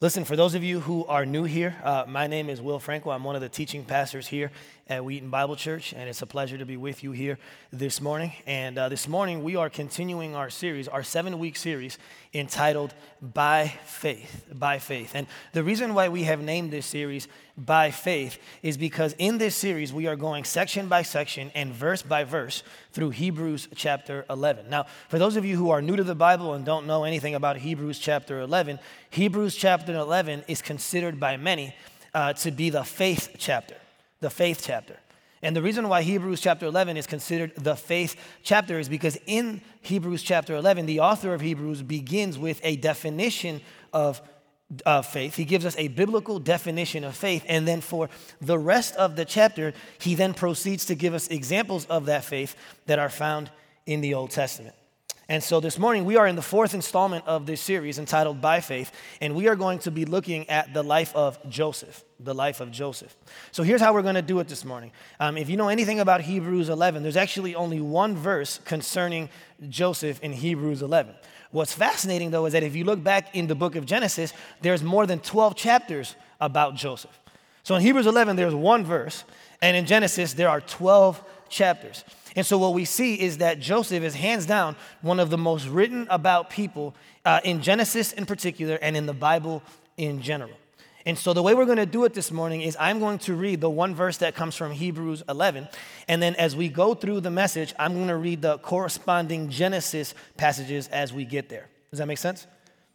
Listen, for those of you who are new here, uh, my name is Will Franco. I'm one of the teaching pastors here at Wheaton Bible Church, and it's a pleasure to be with you here this morning. And uh, this morning, we are continuing our series, our seven week series entitled By Faith. By Faith. And the reason why we have named this series By Faith is because in this series, we are going section by section and verse by verse through Hebrews chapter 11. Now, for those of you who are new to the Bible and don't know anything about Hebrews chapter 11, Hebrews chapter 11 is considered by many uh, to be the faith chapter. The faith chapter. And the reason why Hebrews chapter 11 is considered the faith chapter is because in Hebrews chapter 11, the author of Hebrews begins with a definition of of faith. He gives us a biblical definition of faith. And then for the rest of the chapter, he then proceeds to give us examples of that faith that are found in the Old Testament. And so this morning, we are in the fourth installment of this series entitled By Faith, and we are going to be looking at the life of Joseph. The life of Joseph. So here's how we're going to do it this morning. Um, if you know anything about Hebrews 11, there's actually only one verse concerning Joseph in Hebrews 11. What's fascinating, though, is that if you look back in the book of Genesis, there's more than 12 chapters about Joseph. So in Hebrews 11, there's one verse, and in Genesis, there are 12 chapters. And so, what we see is that Joseph is hands down one of the most written about people uh, in Genesis in particular and in the Bible in general. And so, the way we're going to do it this morning is I'm going to read the one verse that comes from Hebrews 11. And then, as we go through the message, I'm going to read the corresponding Genesis passages as we get there. Does that make sense?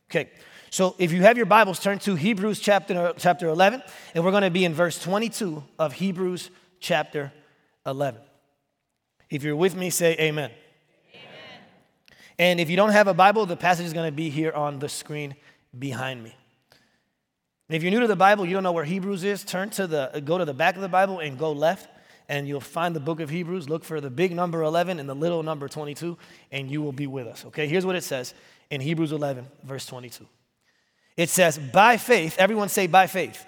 Okay. So, if you have your Bibles, turn to Hebrews chapter, chapter 11, and we're going to be in verse 22 of Hebrews chapter 11. If you're with me, say amen. amen. And if you don't have a Bible, the passage is going to be here on the screen behind me. if you're new to the Bible, you don't know where Hebrews is, turn to the go to the back of the Bible and go left and you'll find the book of Hebrews. Look for the big number 11 and the little number 22 and you will be with us. Okay? Here's what it says in Hebrews 11 verse 22. It says, "By faith, everyone say by faith.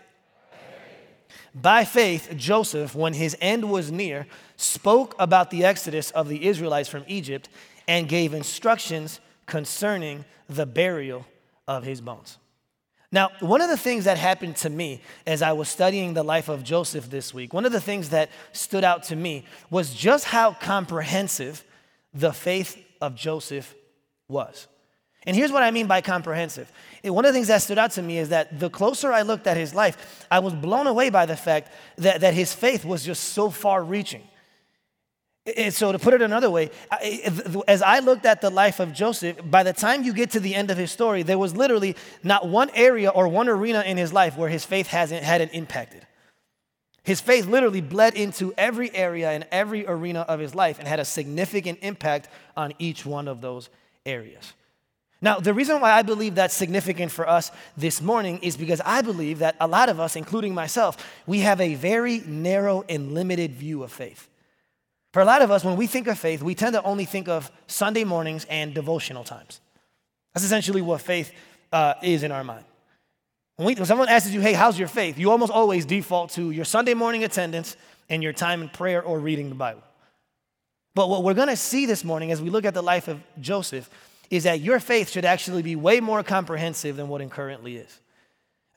By faith, Joseph, when his end was near, spoke about the exodus of the Israelites from Egypt and gave instructions concerning the burial of his bones. Now, one of the things that happened to me as I was studying the life of Joseph this week, one of the things that stood out to me was just how comprehensive the faith of Joseph was. And here's what I mean by comprehensive. One of the things that stood out to me is that the closer I looked at his life, I was blown away by the fact that, that his faith was just so far reaching. And so, to put it another way, as I looked at the life of Joseph, by the time you get to the end of his story, there was literally not one area or one arena in his life where his faith hasn't hadn't impacted. His faith literally bled into every area and every arena of his life and had a significant impact on each one of those areas. Now, the reason why I believe that's significant for us this morning is because I believe that a lot of us, including myself, we have a very narrow and limited view of faith. For a lot of us, when we think of faith, we tend to only think of Sunday mornings and devotional times. That's essentially what faith uh, is in our mind. When, we, when someone asks you, hey, how's your faith? You almost always default to your Sunday morning attendance and your time in prayer or reading the Bible. But what we're going to see this morning as we look at the life of Joseph is that your faith should actually be way more comprehensive than what it currently is.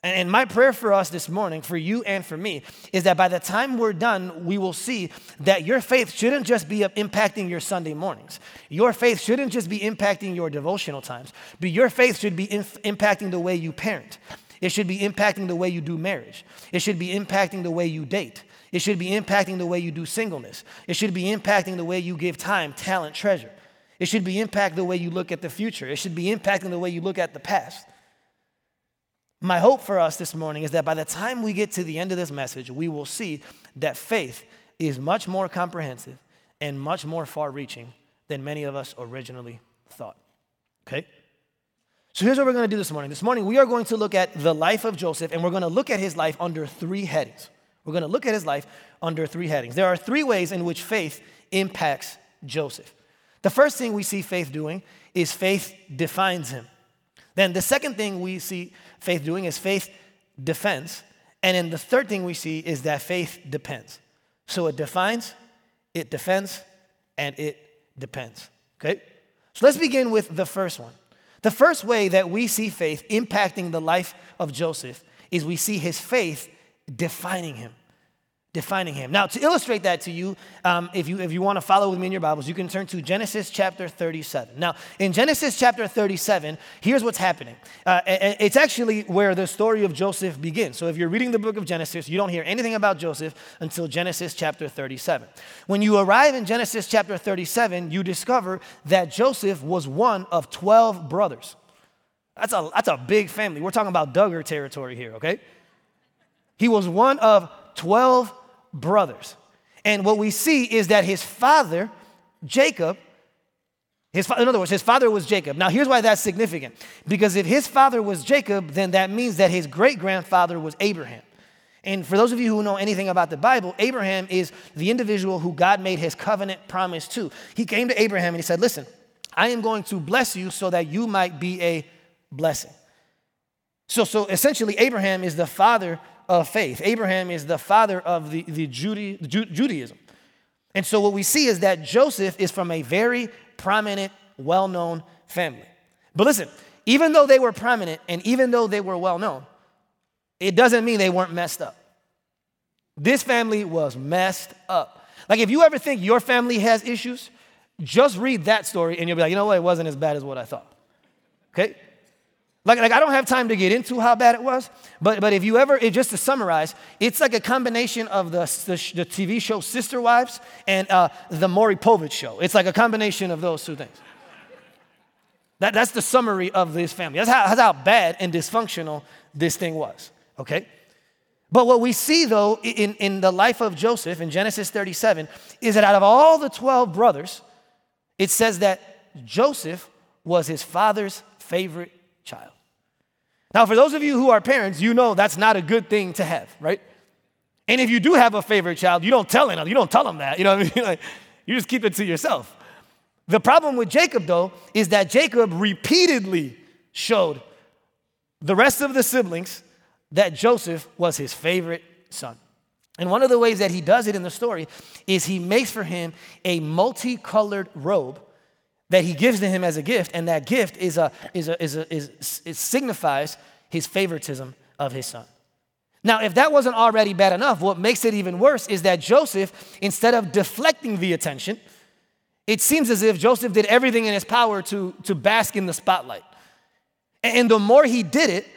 And my prayer for us this morning, for you and for me, is that by the time we're done, we will see that your faith shouldn't just be impacting your Sunday mornings. Your faith shouldn't just be impacting your devotional times, but your faith should be impacting the way you parent. It should be impacting the way you do marriage. It should be impacting the way you date. It should be impacting the way you do singleness. It should be impacting the way you give time, talent, treasure. It should be impacting the way you look at the future. It should be impacting the way you look at the past. My hope for us this morning is that by the time we get to the end of this message, we will see that faith is much more comprehensive and much more far reaching than many of us originally thought. Okay? So here's what we're going to do this morning. This morning, we are going to look at the life of Joseph, and we're going to look at his life under three headings. We're going to look at his life under three headings. There are three ways in which faith impacts Joseph. The first thing we see faith doing is faith defines him. Then the second thing we see faith doing is faith defends. And then the third thing we see is that faith depends. So it defines, it defends, and it depends. Okay? So let's begin with the first one. The first way that we see faith impacting the life of Joseph is we see his faith defining him defining him. Now, to illustrate that to you, um, if you if you want to follow with me in your Bibles, you can turn to Genesis chapter 37. Now, in Genesis chapter 37, here's what's happening. Uh, it's actually where the story of Joseph begins. So, if you're reading the book of Genesis, you don't hear anything about Joseph until Genesis chapter 37. When you arrive in Genesis chapter 37, you discover that Joseph was one of 12 brothers. That's a, that's a big family. We're talking about Duggar territory here, okay? He was one of 12 brothers. And what we see is that his father, Jacob, his, in other words, his father was Jacob. Now, here's why that's significant. Because if his father was Jacob, then that means that his great grandfather was Abraham. And for those of you who know anything about the Bible, Abraham is the individual who God made his covenant promise to. He came to Abraham and he said, Listen, I am going to bless you so that you might be a blessing. So, so essentially, Abraham is the father of faith. Abraham is the father of the, the Jude, Judaism. And so what we see is that Joseph is from a very prominent, well known family. But listen, even though they were prominent and even though they were well known, it doesn't mean they weren't messed up. This family was messed up. Like if you ever think your family has issues, just read that story and you'll be like, you know what, it wasn't as bad as what I thought. Okay? Like, like I don't have time to get into how bad it was, but, but if you ever, it, just to summarize, it's like a combination of the, the, the TV show Sister Wives and uh, the Maury Povich show. It's like a combination of those two things. That, that's the summary of this family. That's how, that's how bad and dysfunctional this thing was, okay? But what we see, though, in, in the life of Joseph in Genesis 37 is that out of all the 12 brothers, it says that Joseph was his father's favorite child. Now, for those of you who are parents, you know that's not a good thing to have, right? And if you do have a favorite child, you don't tell anyone, you don't tell them that, you know what I mean? Like, you just keep it to yourself. The problem with Jacob, though, is that Jacob repeatedly showed the rest of the siblings that Joseph was his favorite son. And one of the ways that he does it in the story is he makes for him a multicolored robe that he gives to him as a gift, and that gift is a, is a, is a, is, it signifies his favoritism of his son. Now, if that wasn't already bad enough, what makes it even worse is that Joseph, instead of deflecting the attention, it seems as if Joseph did everything in his power to, to bask in the spotlight. And the more he did it,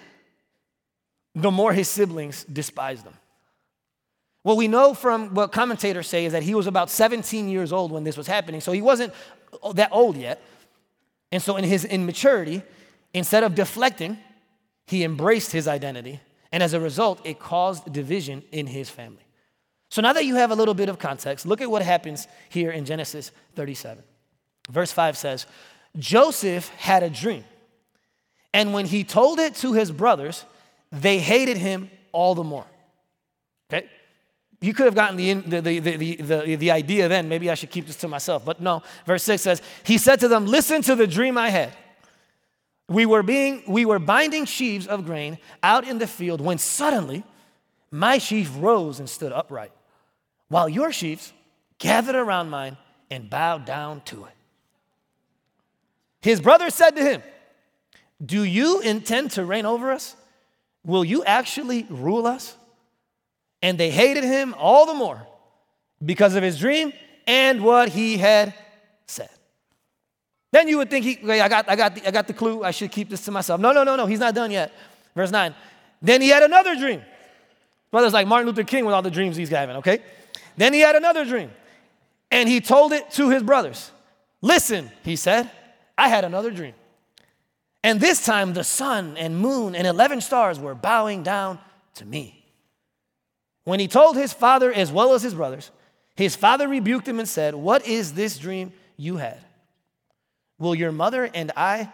the more his siblings despised him. What we know from what commentators say is that he was about 17 years old when this was happening, so he wasn't that old yet. And so, in his immaturity, instead of deflecting, he embraced his identity. And as a result, it caused division in his family. So, now that you have a little bit of context, look at what happens here in Genesis 37. Verse 5 says Joseph had a dream. And when he told it to his brothers, they hated him all the more. Okay? You could have gotten the, the, the, the, the, idea then, maybe I should keep this to myself. But no, verse 6 says, He said to them, Listen to the dream I had. We were, being, we were binding sheaves of grain out in the field when suddenly my sheaf rose and stood upright, while your sheaves gathered around mine and bowed down to it. His brother said to him, Do you intend to reign over us? Will you actually rule us? And they hated him all the more because of his dream and what he had said. Then you would think, he, okay, I, got, I, got the, I got the clue, I should keep this to myself. No, no, no, no, he's not done yet. Verse 9. Then he had another dream. Brothers like Martin Luther King with all the dreams he's having, okay? Then he had another dream. And he told it to his brothers. Listen, he said, I had another dream. And this time the sun and moon and 11 stars were bowing down to me. When he told his father as well as his brothers, his father rebuked him and said, What is this dream you had? Will your mother and I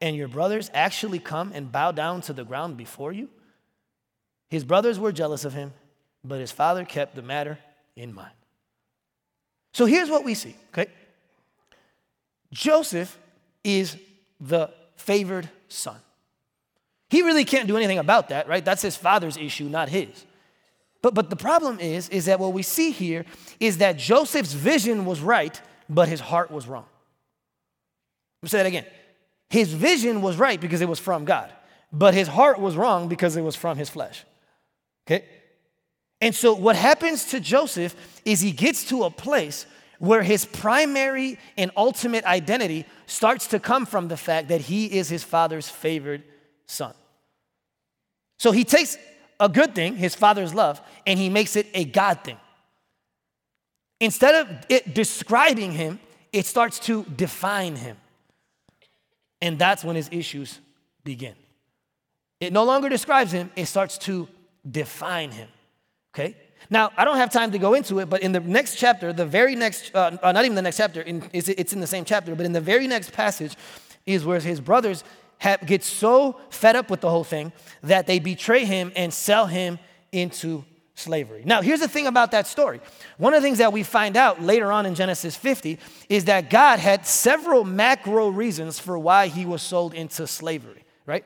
and your brothers actually come and bow down to the ground before you? His brothers were jealous of him, but his father kept the matter in mind. So here's what we see, okay? Joseph is the favored son. He really can't do anything about that, right? That's his father's issue, not his. But, but the problem is, is that what we see here is that Joseph's vision was right, but his heart was wrong. Let me say that again. his vision was right because it was from God, but his heart was wrong because it was from his flesh. Okay? And so what happens to Joseph is he gets to a place where his primary and ultimate identity starts to come from the fact that he is his father's favored son. So he takes a good thing, his father's love, and he makes it a God thing. Instead of it describing him, it starts to define him. And that's when his issues begin. It no longer describes him, it starts to define him. Okay? Now, I don't have time to go into it, but in the next chapter, the very next, uh, uh, not even the next chapter, in, it's, it's in the same chapter, but in the very next passage is where his brothers have, so fed up with the whole thing that they betray him and sell him into slavery. Now, here's the thing about that story. One of the things that we find out later on in Genesis 50 is that God had several macro reasons for why he was sold into slavery, right?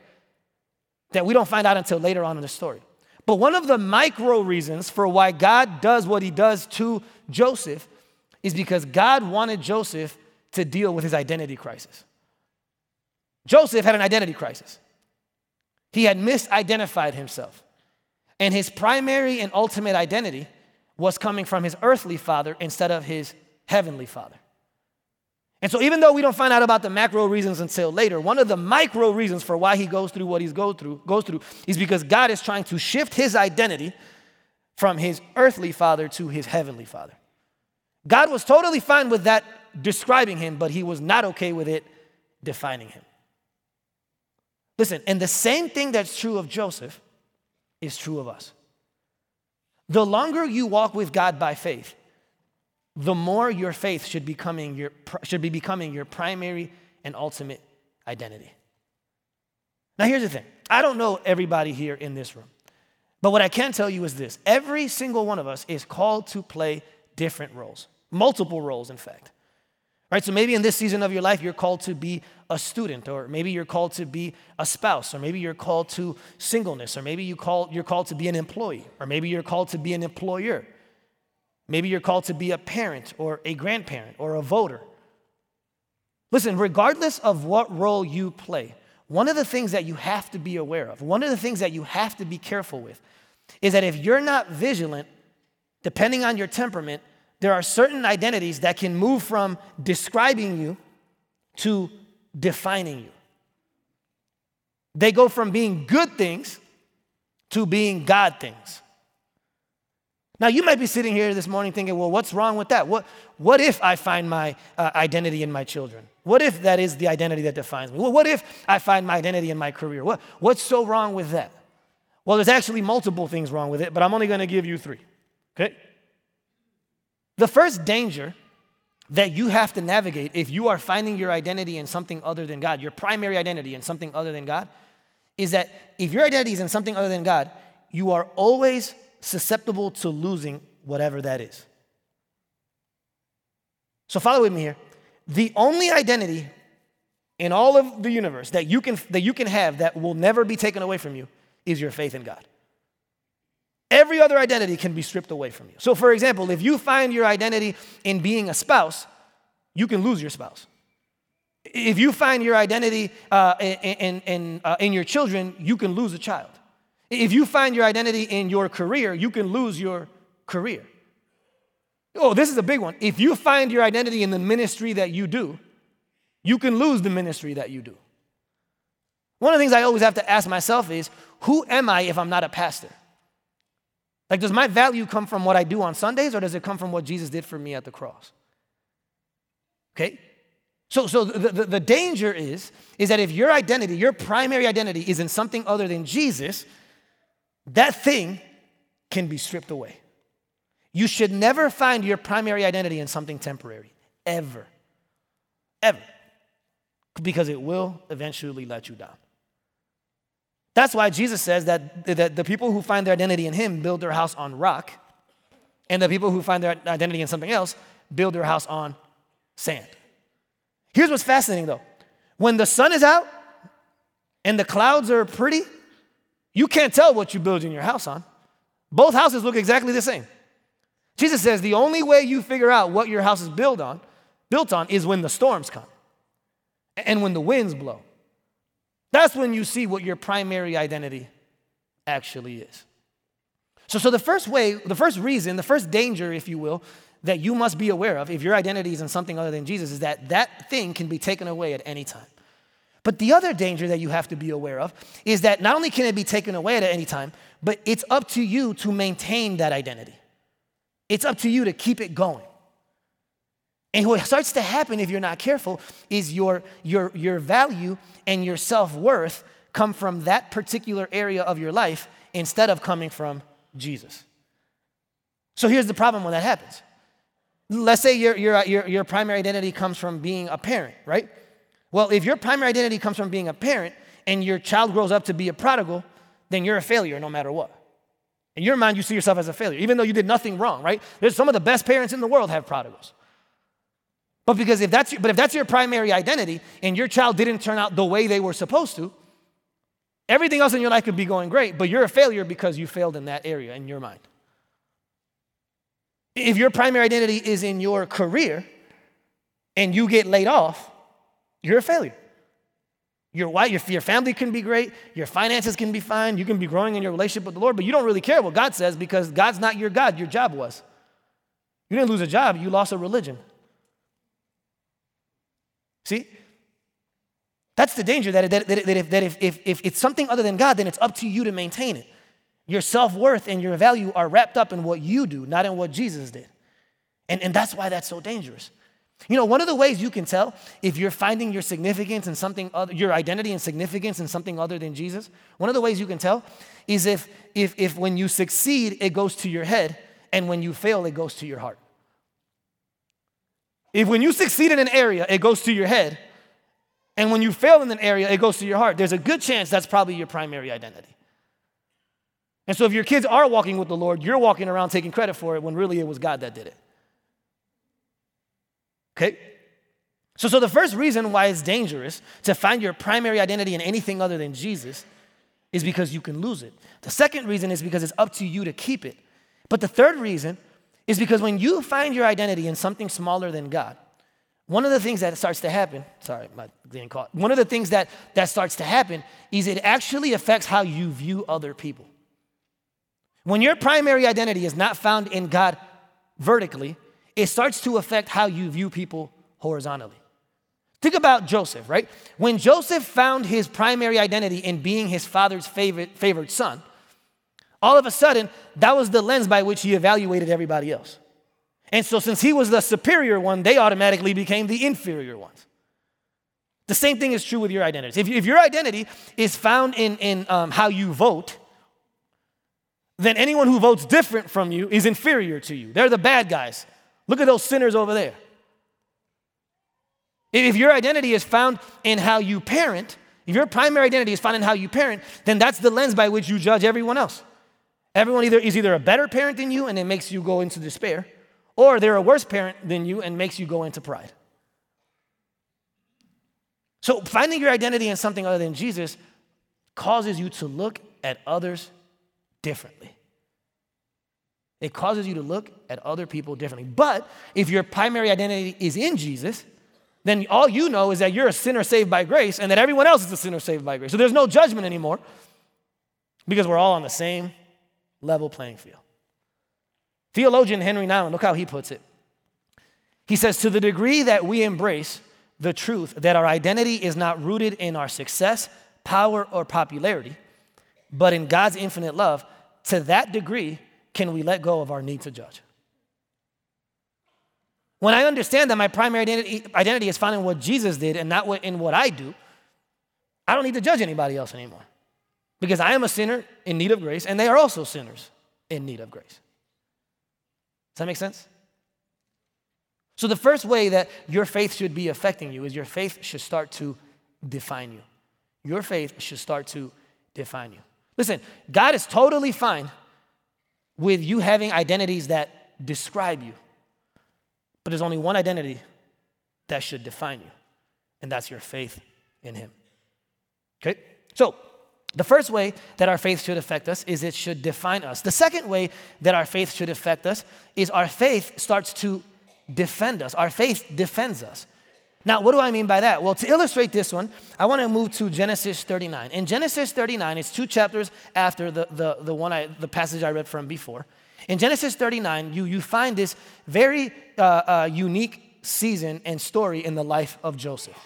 That we don't find out until later on in the story. But one of the micro reasons for why God does what he does to Joseph is because God wanted Joseph to deal with his identity crisis. Joseph had an identity crisis. He had misidentified himself. And his primary and ultimate identity was coming from his earthly father instead of his heavenly father. And so, even though we don't find out about the macro reasons until later, one of the micro reasons for why he goes through what he's go through, goes through is because God is trying to shift his identity from his earthly father to his heavenly father. God was totally fine with that describing him, but he was not okay with it defining him. Listen, and the same thing that's true of Joseph is true of us. The longer you walk with God by faith, the more your faith should, becoming your, should be becoming your primary and ultimate identity. Now, here's the thing I don't know everybody here in this room, but what I can tell you is this every single one of us is called to play different roles, multiple roles, in fact. Right? So maybe in this season of your life, you're called to be a student, or maybe you're called to be a spouse, or maybe you're called to singleness, or maybe you call, you're called to be an employee, or maybe you're called to be an employer. Maybe you're called to be a parent, or a grandparent, or a voter. Listen, regardless of what role you play, one of the things that you have to be aware of, one of the things that you have to be careful with, is that if you're not vigilant, depending on your temperament, there are certain identities that can move from describing you to defining you. They go from being good things to being God things. Now, you might be sitting here this morning thinking, well, what's wrong with that? What, what if I find my uh, identity in my children? What if that is the identity that defines me? Well, what if I find my identity in my career? What, what's so wrong with that? Well, there's actually multiple things wrong with it, but I'm only going to give you three. Okay? The first danger that you have to navigate if you are finding your identity in something other than God, your primary identity in something other than God, is that if your identity is in something other than God, you are always susceptible to losing whatever that is. So follow with me here. The only identity in all of the universe that you can that you can have that will never be taken away from you is your faith in God. Every other identity can be stripped away from you. So, for example, if you find your identity in being a spouse, you can lose your spouse. If you find your identity uh, in, in, uh, in your children, you can lose a child. If you find your identity in your career, you can lose your career. Oh, this is a big one. If you find your identity in the ministry that you do, you can lose the ministry that you do. One of the things I always have to ask myself is who am I if I'm not a pastor? Like, does my value come from what I do on Sundays or does it come from what Jesus did for me at the cross? Okay? So, so the, the, the, danger is, is that if your identity, your primary identity is in something other than Jesus, that thing can be stripped away. You should never find your primary identity in something temporary, ever. Ever. Because it will eventually let you down. That's why Jesus says that, that the people who find their identity in Him build their house on rock, and the people who find their identity in something else build their house on sand. Here's what's fascinating though when the sun is out and the clouds are pretty, you can't tell what you build in your house on. Both houses look exactly the same. Jesus says the only way you figure out what your house is built on, built on is when the storms come and when the winds blow That's when you see what your primary identity actually is. So, so the first way, the first reason, the first danger, if you will, that you must be aware of if your identity is in something other than Jesus is that that thing can be taken away at any time. But the other danger that you have to be aware of is that not only can it be taken away at any time, but it's up to you to maintain that identity. It's up to you to keep it going. And what starts to happen if you're not careful is your, your, your value and your self worth come from that particular area of your life instead of coming from Jesus. So here's the problem when that happens. Let's say your, your, your, your primary identity comes from being a parent, right? Well, if your primary identity comes from being a parent and your child grows up to be a prodigal, then you're a failure no matter what. In your mind, you see yourself as a failure, even though you did nothing wrong, right? There's some of the best parents in the world have prodigals. But because if that's but if that's your primary identity and your child didn't turn out the way they were supposed to, everything else in your life could be going great, but you're a failure because you failed in that area in your mind. If your primary identity is in your career and you get laid off, you're a failure. Your wife, your, your family can be great, your finances can be fine, you can be growing in your relationship with the Lord, but you don't really care what God says because God's not your God, your job was. You didn't lose a job, you lost a religion. See? That's the danger that, that, that, that, if, that if, if, if it's something other than God, then it's up to you to maintain it. Your self worth and your value are wrapped up in what you do, not in what Jesus did. And, and that's why that's so dangerous. You know, one of the ways you can tell if you're finding your significance and something other, your identity and significance in something other than Jesus, one of the ways you can tell is if, if, if when you succeed, it goes to your head, and when you fail, it goes to your heart. If when you succeed in an area, it goes to your head, and when you fail in an area, it goes to your heart, there's a good chance that's probably your primary identity. And so if your kids are walking with the Lord, you're walking around taking credit for it when really it was God that did it. Okay? So, so the first reason why it's dangerous to find your primary identity in anything other than Jesus is because you can lose it. The second reason is because it's up to you to keep it. But the third reason is because when you find your identity in something smaller than God, one of the things that starts to happen, sorry, my getting caught. One of the things that, that starts to happen is it actually affects how you view other people. When your primary identity is not found in God vertically, it starts to affect how you view people horizontally. Think about Joseph, right? When Joseph found his primary identity in being his father's favorite, favorite son, all of a sudden, that was the lens by which he evaluated everybody else. And so, since he was the superior one, they automatically became the inferior ones. The same thing is true with your identity. If, if your identity is found in, in um, how you vote, then anyone who votes different from you is inferior to you. They're the bad guys. Look at those sinners over there. If your identity is found in how you parent, if your primary identity is found in how you parent, then that's the lens by which you judge everyone else. Everyone either is either a better parent than you and it makes you go into despair, or they're a worse parent than you and makes you go into pride. So finding your identity in something other than Jesus causes you to look at others differently. It causes you to look at other people differently. But if your primary identity is in Jesus, then all you know is that you're a sinner saved by grace and that everyone else is a sinner saved by grace. So there's no judgment anymore because we're all on the same level playing field. Theologian Henri Nouwen, look how he puts it. He says, To the degree that we embrace the truth that our identity is not rooted in our success, power, or popularity, but in God's infinite love, to that degree, can we let go of our need to judge? When I understand that my primary identity, identity is found in what Jesus did and not in what I do, I don't need to judge anybody else anymore. Because I am a sinner in need of grace, and they are also sinners in need of grace. Does that make sense? So, the first way that your faith should be affecting you is your faith should start to define you. Your faith should start to define you. Listen, God is totally fine with you having identities that describe you. But there's only one identity that should define you, and that's your faith in Him. Okay? So, the first way that our faith should affect us is it should define us. The second way that our faith should affect us is our faith starts to defend us. Our faith defends us. Now, what do I mean by that? Well, to illustrate this one, I want to move to Genesis 39. In Genesis 39, it's two chapters after the, the, the one I, the passage I read from before. In Genesis 39, you, you find this very uh, uh, unique season and story in the life of Joseph.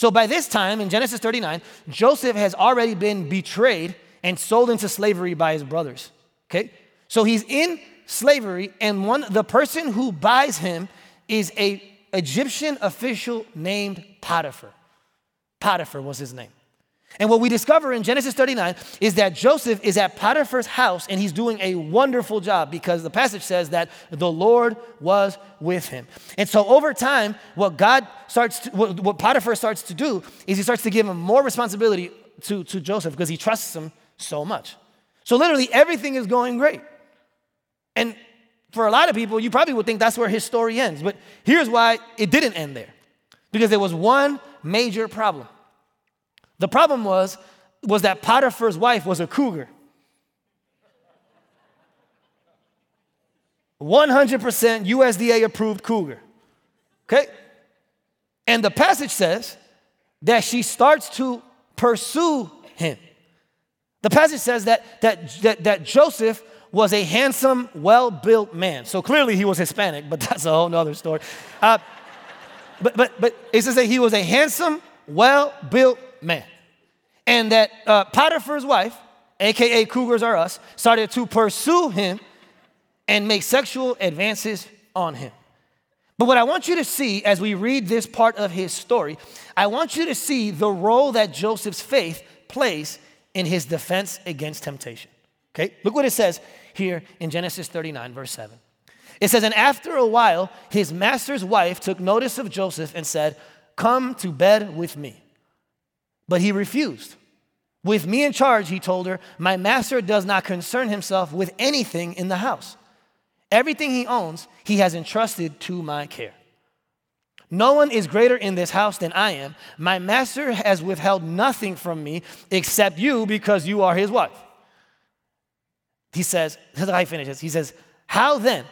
So by this time, in Genesis 39, Joseph has already been betrayed and sold into slavery by his brothers. Okay? So he's in slavery, and one the person who buys him is a Egyptian official named Potiphar. Potiphar was his name. And what we discover in Genesis 39 is that Joseph is at Potiphar's house and he's doing a wonderful job because the passage says that the Lord was with him. And so over time, what God starts to, what, what Potiphar starts to do is he starts to give him more responsibility to, to Joseph because he trusts him so much. So literally everything is going great. And for a lot of people, you probably would think that's where his story ends. But here's why it didn't end there because there was one major problem. The problem was, was that Potiphar's wife was a cougar. 100% USDA approved cougar. Okay? And the passage says that she starts to pursue him. The passage says that, that, that, that Joseph was a handsome, well built man. So clearly he was Hispanic, but that's a whole other story. Uh, but, but, but it says that he was a handsome, well built man. And that uh, Potiphar's wife, AKA Cougars Are Us, started to pursue him and make sexual advances on him. But what I want you to see as we read this part of his story, I want you to see the role that Joseph's faith plays in his defense against temptation. Okay? Look what it says here in Genesis 39, verse 7. It says, And after a while, his master's wife took notice of Joseph and said, Come to bed with me. But he refused. With me in charge, he told her, My master does not concern himself with anything in the house. Everything he owns, he has entrusted to my care. No one is greater in this house than I am. My master has withheld nothing from me except you because you are his wife. He says, this is how he finishes. He says, How then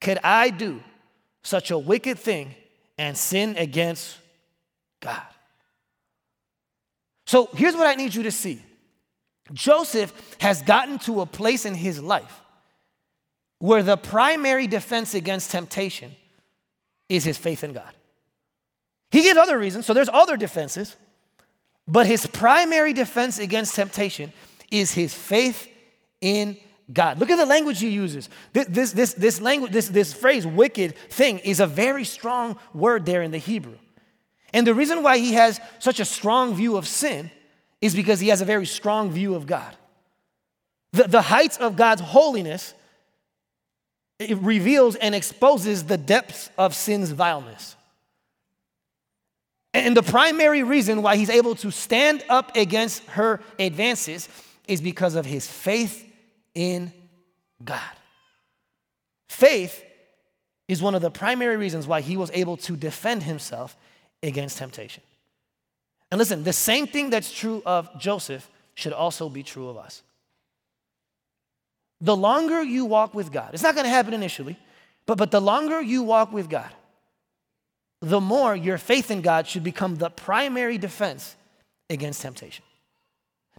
could I do such a wicked thing and sin against God? So here's what I need you to see Joseph has gotten to a place in his life where the primary defense against temptation is his faith in God. He gives other reasons, so there's other defenses, but his primary defense against temptation is his faith in God. Look at the language he uses. This, this, this, this language, this, this phrase, wicked thing, is a very strong word there in the Hebrew. And the reason why he has such a strong view of sin is because he has a very strong view of God. The, the heights of God's holiness it reveals and exposes the depths of sin's vileness. And the primary reason why he's able to stand up against her advances is because of his faith in God. Faith is one of the primary reasons why he was able to defend himself against temptation. And listen, the same thing that's true of Joseph should also be true of us. The longer you walk with God, it's not going to happen initially, but, but the longer you walk with God, the more your faith in God should become the primary defense against temptation.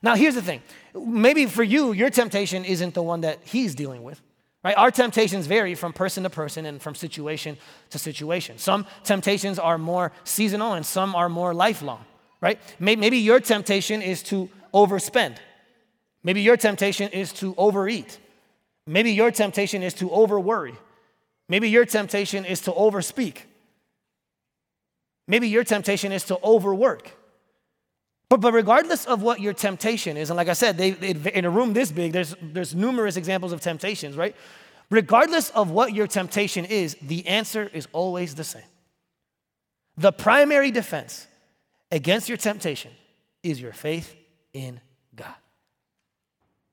Now, here's the thing maybe for you, your temptation isn't the one that he's dealing with. Right? Our temptations vary from person to person and from situation to situation. Some temptations are more seasonal and some are more lifelong, right? Maybe your temptation is to overspend. Maybe your temptation is to overeat. Maybe your temptation is to overworry. Maybe your temptation is to overspeak. Maybe your temptation is to overwork. But, but regardless of what your temptation is, and like I said, they, they, in a room this big, there's, there's numerous examples of temptations, right? Regardless of what your temptation is, the answer is always the same. The primary defense against your temptation is your faith in God.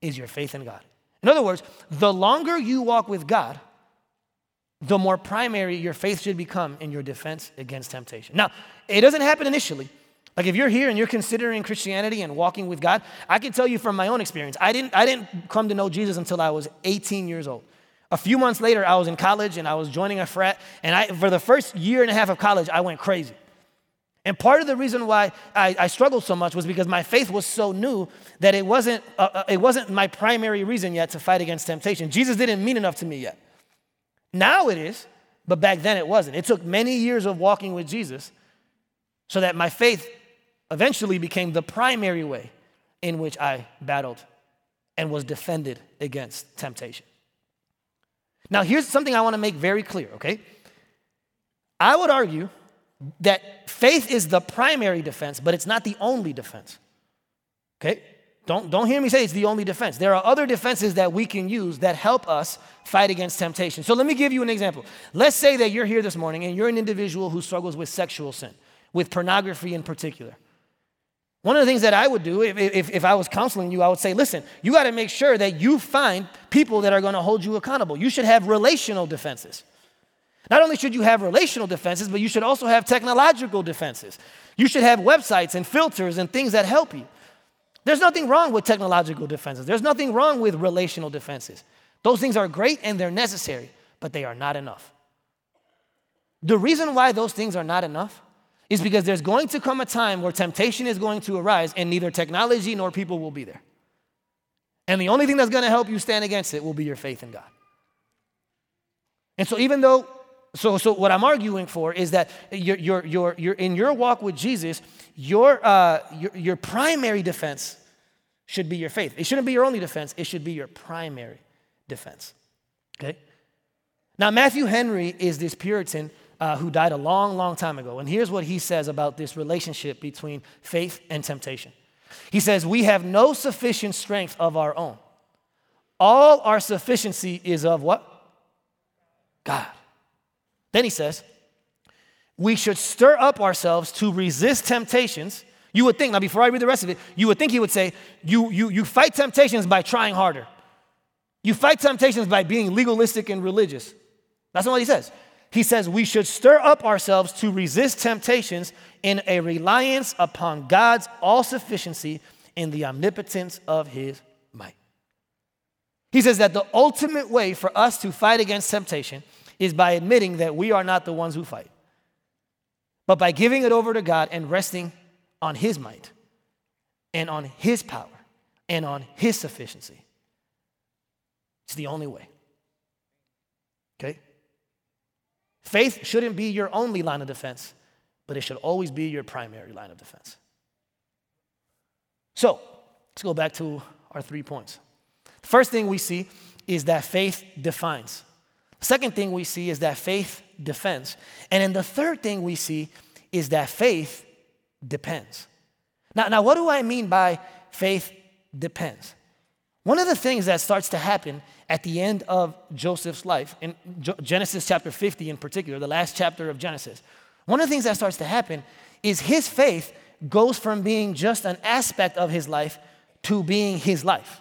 Is your faith in God. In other words, the longer you walk with God, the more primary your faith should become in your defense against temptation. Now, it doesn't happen initially. Like if you're here and you're considering Christianity and walking with God, I can tell you from my own experience. I didn't, I didn't come to know Jesus until I was 18 years old. A few months later, I was in college and I was joining a frat. And I, for the first year and a half of college, I went crazy. And part of the reason why I, I, struggled so much was because my faith was so new that it wasn't, uh, uh, it wasn't my primary reason yet to fight against temptation. Jesus didn't mean enough to me yet. Now it is, but back then it wasn't. It took many years of walking with Jesus so that my faith eventually became the primary way in which I battled and was defended against temptation. Now, here's something I want to make very clear, okay? I would argue that faith is the primary defense, but it's not the only defense. Okay? Don't, don't hear me say it's the only defense. There are other defenses that we can use that help us fight against temptation. So let me give you an example. Let's say that you're here this morning and you're an individual who struggles with sexual sin, with pornography in particular. One of the things that I would do if, if, if I was counseling you, I would say, listen, you got to make sure that you find people that are going to hold you accountable. You should have relational defenses. Not only should you have relational defenses, but you should also have technological defenses. You should have websites and filters and things that help you. There's nothing wrong with technological defenses, there's nothing wrong with relational defenses. Those things are great and they're necessary, but they are not enough. The reason why those things are not enough is because there's going to come a time where temptation is going to arise and neither technology nor people will be there. And the only thing that's going to help you stand against it will be your faith in God. And so, even though so, so what I'm arguing for is that you're, you're, you're, you're in your walk with Jesus, your, uh, your, your primary defense should be your faith. It shouldn't be your only defense, it should be your primary defense. Okay? Now, Matthew Henry is this Puritan uh, who died a long, long time ago. And here's what he says about this relationship between faith and temptation. He says, We have no sufficient strength of our own. All our sufficiency is of what? God. Then he says, we should stir up ourselves to resist temptations. You would think, now before I read the rest of it, you would think he would say, you, you, you fight temptations by trying harder. You fight temptations by being legalistic and religious. That's not what he says. He says we should stir up ourselves to resist temptations in a reliance upon God's all sufficiency in the omnipotence of his might. He says that the ultimate way for us to fight against temptation is by admitting that we are not the ones who fight, but by giving it over to God and resting on His might and on His power and on His sufficiency. It's the only way. Okay? Faith shouldn't be your only line of defense, but it should always be your primary line of defense. So, let's go back to our three points. First thing we see is that faith defines. Second thing we see is that faith defends. And then the third thing we see is that faith depends. Now, now what do I mean by faith depends? One of the things that starts to happen at the end of Joseph's life, in Genesis chapter 50 in particular, the last chapter of Genesis, one of the things that starts to happen is his faith goes from being just an aspect of his life to being his life.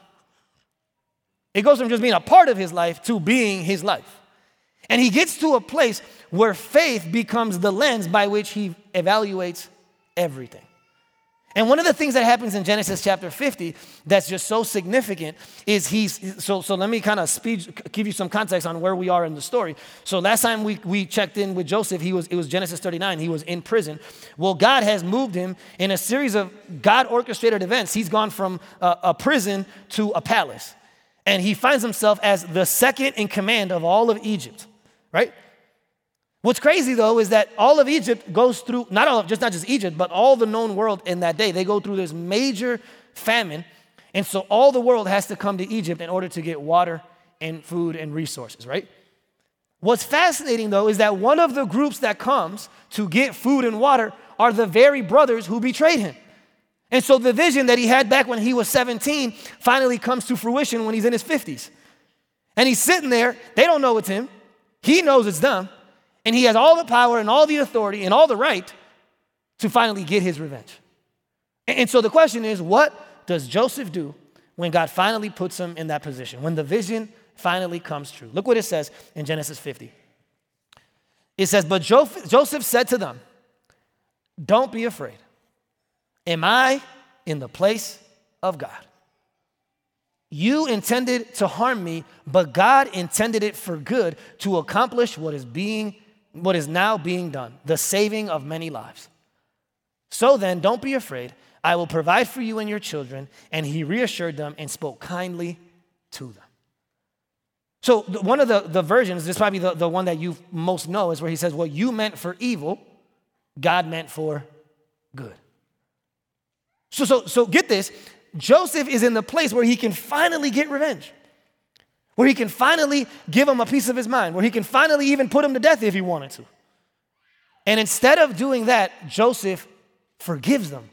It goes from just being a part of his life to being his life. And he gets to a place where faith becomes the lens by which he evaluates everything. And one of the things that happens in Genesis chapter 50 that's just so significant is he's, so, so let me kind of speed, give you some context on where we are in the story. So last time we, we checked in with Joseph, he was, it was Genesis 39, he was in prison. Well, God has moved him in a series of God orchestrated events. He's gone from a, a prison to a palace. And he finds himself as the second in command of all of Egypt right? What's crazy though is that all of Egypt goes through, not all, just not just Egypt, but all the known world in that day, they go through this major famine. And so all the world has to come to Egypt in order to get water and food and resources, right? What's fascinating though is that one of the groups that comes to get food and water are the very brothers who betrayed him. And so the vision that he had back when he was 17 finally comes to fruition when he's in his 50s. And he's sitting there, they don't know it's him. He knows it's them, and he has all the power and all the authority and all the right to finally get his revenge. And so the question is what does Joseph do when God finally puts him in that position, when the vision finally comes true? Look what it says in Genesis 50. It says, But Joseph said to them, Don't be afraid. Am I in the place of God? You intended to harm me, but God intended it for good to accomplish what is being what is now being done, the saving of many lives. So then, don't be afraid. I will provide for you and your children. And he reassured them and spoke kindly to them. So, one of the, the versions, this is probably the, the one that you most know, is where he says, What you meant for evil, God meant for good. So, so, so get this Joseph is in the place where he can finally get revenge, where he can finally give him a piece of his mind, where he can finally even put him to death if he wanted to. And instead of doing that, Joseph forgives them.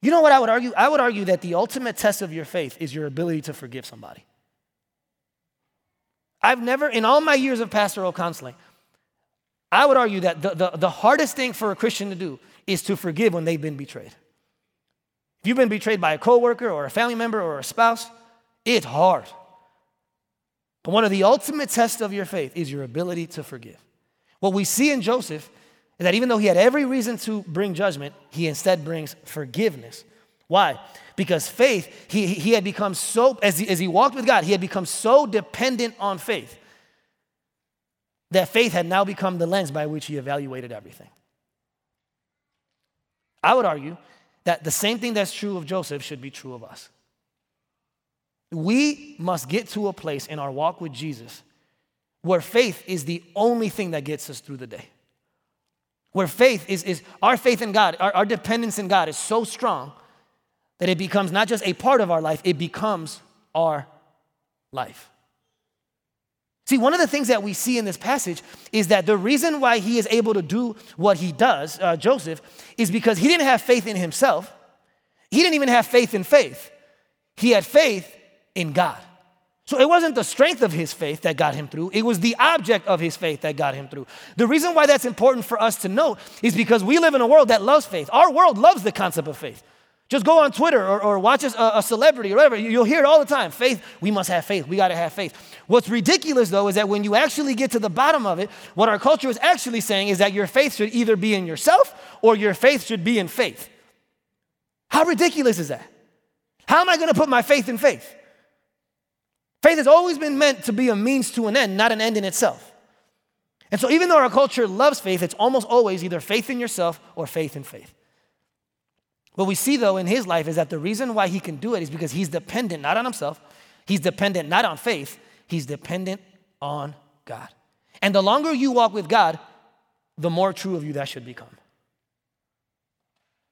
You know what I would argue? I would argue that the ultimate test of your faith is your ability to forgive somebody. I've never, in all my years of pastoral counseling, I would argue that the, the, the, hardest thing for a Christian to do is to forgive when they've been betrayed. If you've been betrayed by a coworker or a family member or a spouse, it's hard. But one of the ultimate tests of your faith is your ability to forgive. What we see in Joseph is that even though he had every reason to bring judgment, he instead brings forgiveness. Why? Because faith, he, he had become so, as he, as he walked with God, he had become so dependent on faith that faith had now become the lens by which he evaluated everything. I would argue that the same thing that's true of Joseph should be true of us. We must get to a place in our walk with Jesus where faith is the only thing that gets us through the day. Where faith is, is our faith in God, our, our dependence in God is so strong that it becomes not just a part of our life, it becomes our life. See, one of the things that we see in this passage is that the reason why he is able to do what he does, uh, Joseph, is because he didn't have faith in himself. He didn't even have faith in faith. He had faith in God. So it wasn't the strength of his faith that got him through, it was the object of his faith that got him through. The reason why that's important for us to know is because we live in a world that loves faith. Our world loves the concept of faith. Just go on Twitter or, or watch a, uh, a, celebrity or whatever. You'll hear it all the time. Faith, we must have faith. We got to have faith. What's ridiculous, though, is that when you actually get to the bottom of it, what our culture is actually saying is that your faith should either be in yourself or your faith should be in faith. How ridiculous is that? How am I going to put my faith in faith? Faith has always been meant to be a means to an end, not an end in itself. And so, even though our culture loves faith, it's almost always either faith in yourself or faith in faith. What we see, though, in his life is that the reason why he can do it is because he's dependent not on himself, he's dependent not on faith, he's dependent on God. And the longer you walk with God, the more true of you that should become.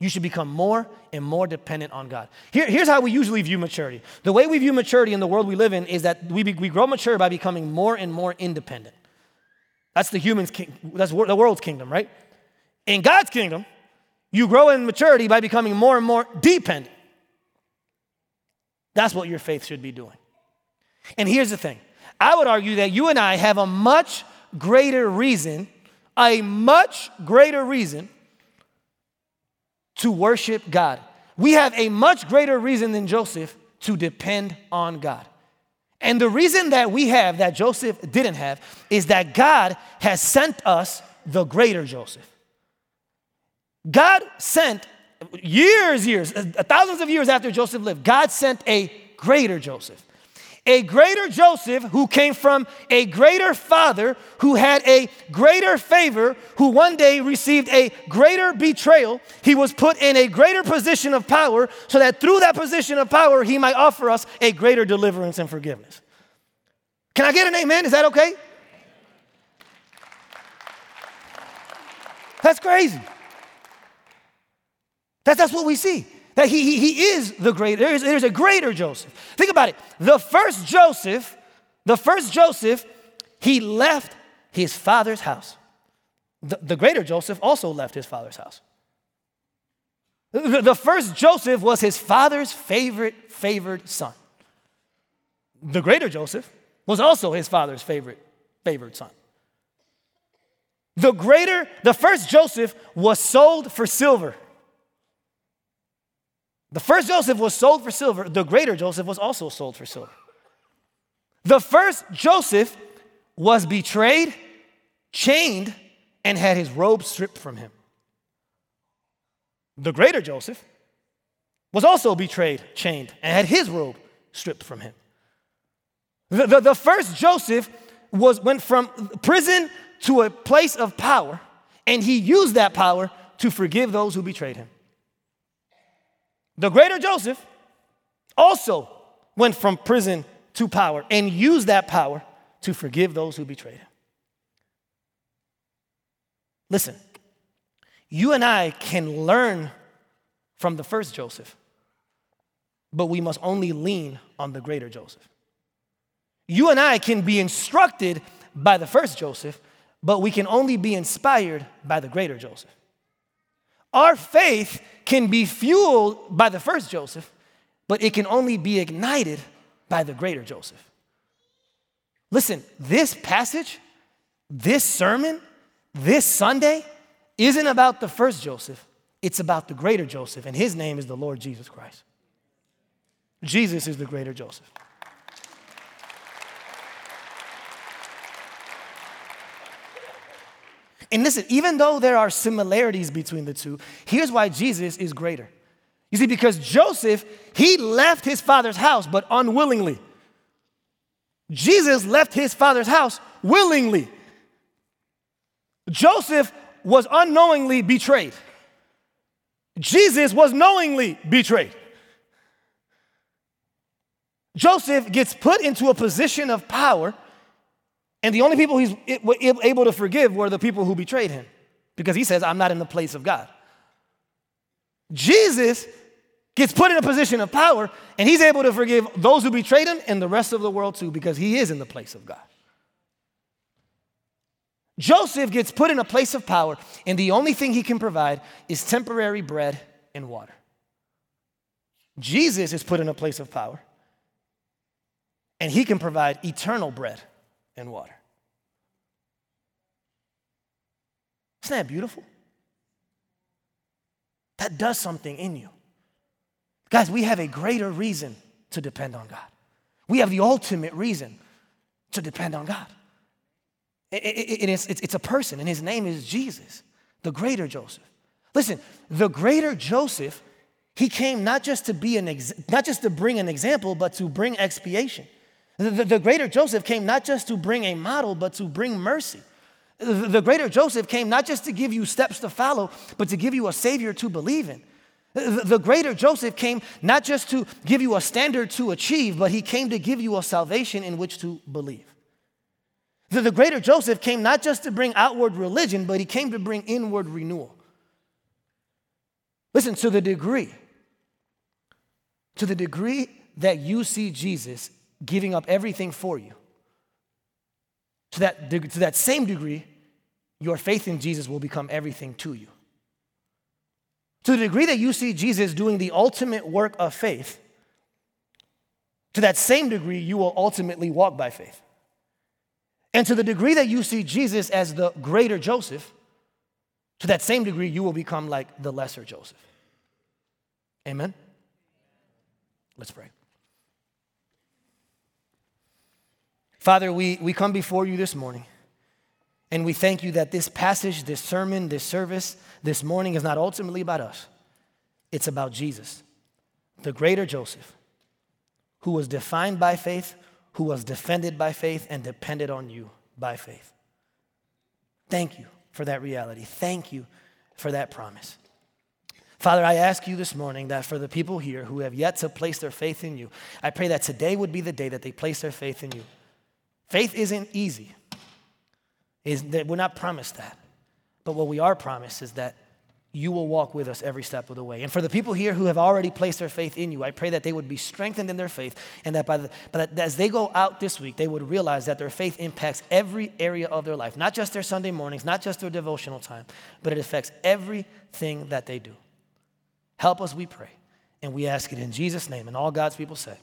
You should become more and more dependent on God. Here, here's how we usually view maturity. The way we view maturity in the world we live in is that we, be, we grow mature by becoming more and more independent. That's the human's king, that's the world's kingdom, right? In God's kingdom, you grow in maturity by becoming more and more dependent. That's what your faith should be doing. And here's the thing I would argue that you and I have a much greater reason, a much greater reason to worship God. We have a much greater reason than Joseph to depend on God. And the reason that we have that Joseph didn't have is that God has sent us the greater Joseph. God sent years, years, uh, thousands of years after Joseph lived, God sent a greater Joseph a greater Joseph who came from a greater father who had a greater favor, who one day received a greater betrayal. He was put in a greater position of power so that through that position of power, he might offer us a greater deliverance and forgiveness. Can I get an amen? Is that okay? That's crazy. That's, that's what we see. That he, he, he is the greater, there's, there's a greater Joseph. Think about it. The first Joseph, the first Joseph, he left his father's house. The, the greater Joseph also left his father's house. The, the first Joseph was his father's favorite, favored son. The greater Joseph was also his father's favorite, favored son. The greater, the first Joseph was sold for silver. The first Joseph was sold for silver, the greater Joseph was also sold for silver. The first Joseph was betrayed, chained, and had his robe stripped from him. The greater Joseph was also betrayed, chained, and had his robe stripped from him. The, the, the, first Joseph was, went from prison to a place of power, and he used that power to forgive those who betrayed him. The greater Joseph also went from prison to power and used that power to forgive those who betrayed him. Listen, you and I can learn from the first Joseph, but we must only lean on the greater Joseph. You and I can be instructed by the first Joseph, but we can only be inspired by the greater Joseph. Our faith can be fueled by the first Joseph, but it can only be ignited by the greater Joseph. Listen, this passage, this sermon, this Sunday isn't about the first Joseph, it's about the greater Joseph, and his name is the Lord Jesus Christ. Jesus is the greater Joseph. And listen, even though there are similarities between the two, here's why Jesus is greater. You see, because Joseph, he left his father's house, but unwillingly. Jesus left his father's house willingly. Joseph was unknowingly betrayed. Jesus was knowingly betrayed. Joseph gets put into a position of power, and the only people he's able to forgive were the people who betrayed him because he says, I'm not in the place of God. Jesus gets put in a position of power, and he's able to forgive those who betrayed him and the rest of the world too, because he is in the place of God. Joseph gets put in a place of power, and the only thing he can provide is temporary bread and water. Jesus is put in a place of power, and he can provide eternal bread and water. Isn't that beautiful? That does something in you. Guys, we have a greater reason to depend on God. We have the ultimate reason to depend on God. It, it, it's, it's a person, and his name is Jesus, the greater Joseph. Listen, the greater Joseph, he came not just to be an ex, not just to bring an example, but to bring expiation. The, the, the greater Joseph came not just to bring a model, but to bring mercy. The, the greater Joseph came not just to give you steps to follow, but to give you a savior to believe in. The greater Joseph came not just to give you a standard to achieve, but he came to give you a salvation in which to believe. The greater Joseph came not just to bring outward religion, but he came to bring inward renewal. Listen, to the degree, to the degree that you see Jesus giving up everything for you, to that, to that same degree, your faith in Jesus will become everything to you. To the degree that you see Jesus doing the ultimate work of faith, to that same degree, you will ultimately walk by faith. And to the degree that you see Jesus as the greater Joseph, to that same degree, you will become like the lesser Joseph. Amen? Let's pray. Father, we, we come before you this morning. And we thank you that this passage, this sermon, this service, this morning is not ultimately about us. It's about Jesus, the greater Joseph, who was defined by faith, who was defended by faith, and depended on you by faith. Thank you for that reality. Thank you for that promise. Father, I ask you this morning that for the people here who have yet to place their faith in you, I pray that today would be the day that they place their faith in you. Faith isn't easy we're not promised that. But what we are promised is that you will walk with us every step of the way. And for the people here who have already placed their faith in you, I pray that they would be strengthened in their faith and that, by the, but as they go out this week, they would realize that their faith impacts every area of their life, not just their Sunday mornings, not just their devotional time, but it affects everything that they do. Help us, we pray. And we ask it in Jesus' name. And all God's people say,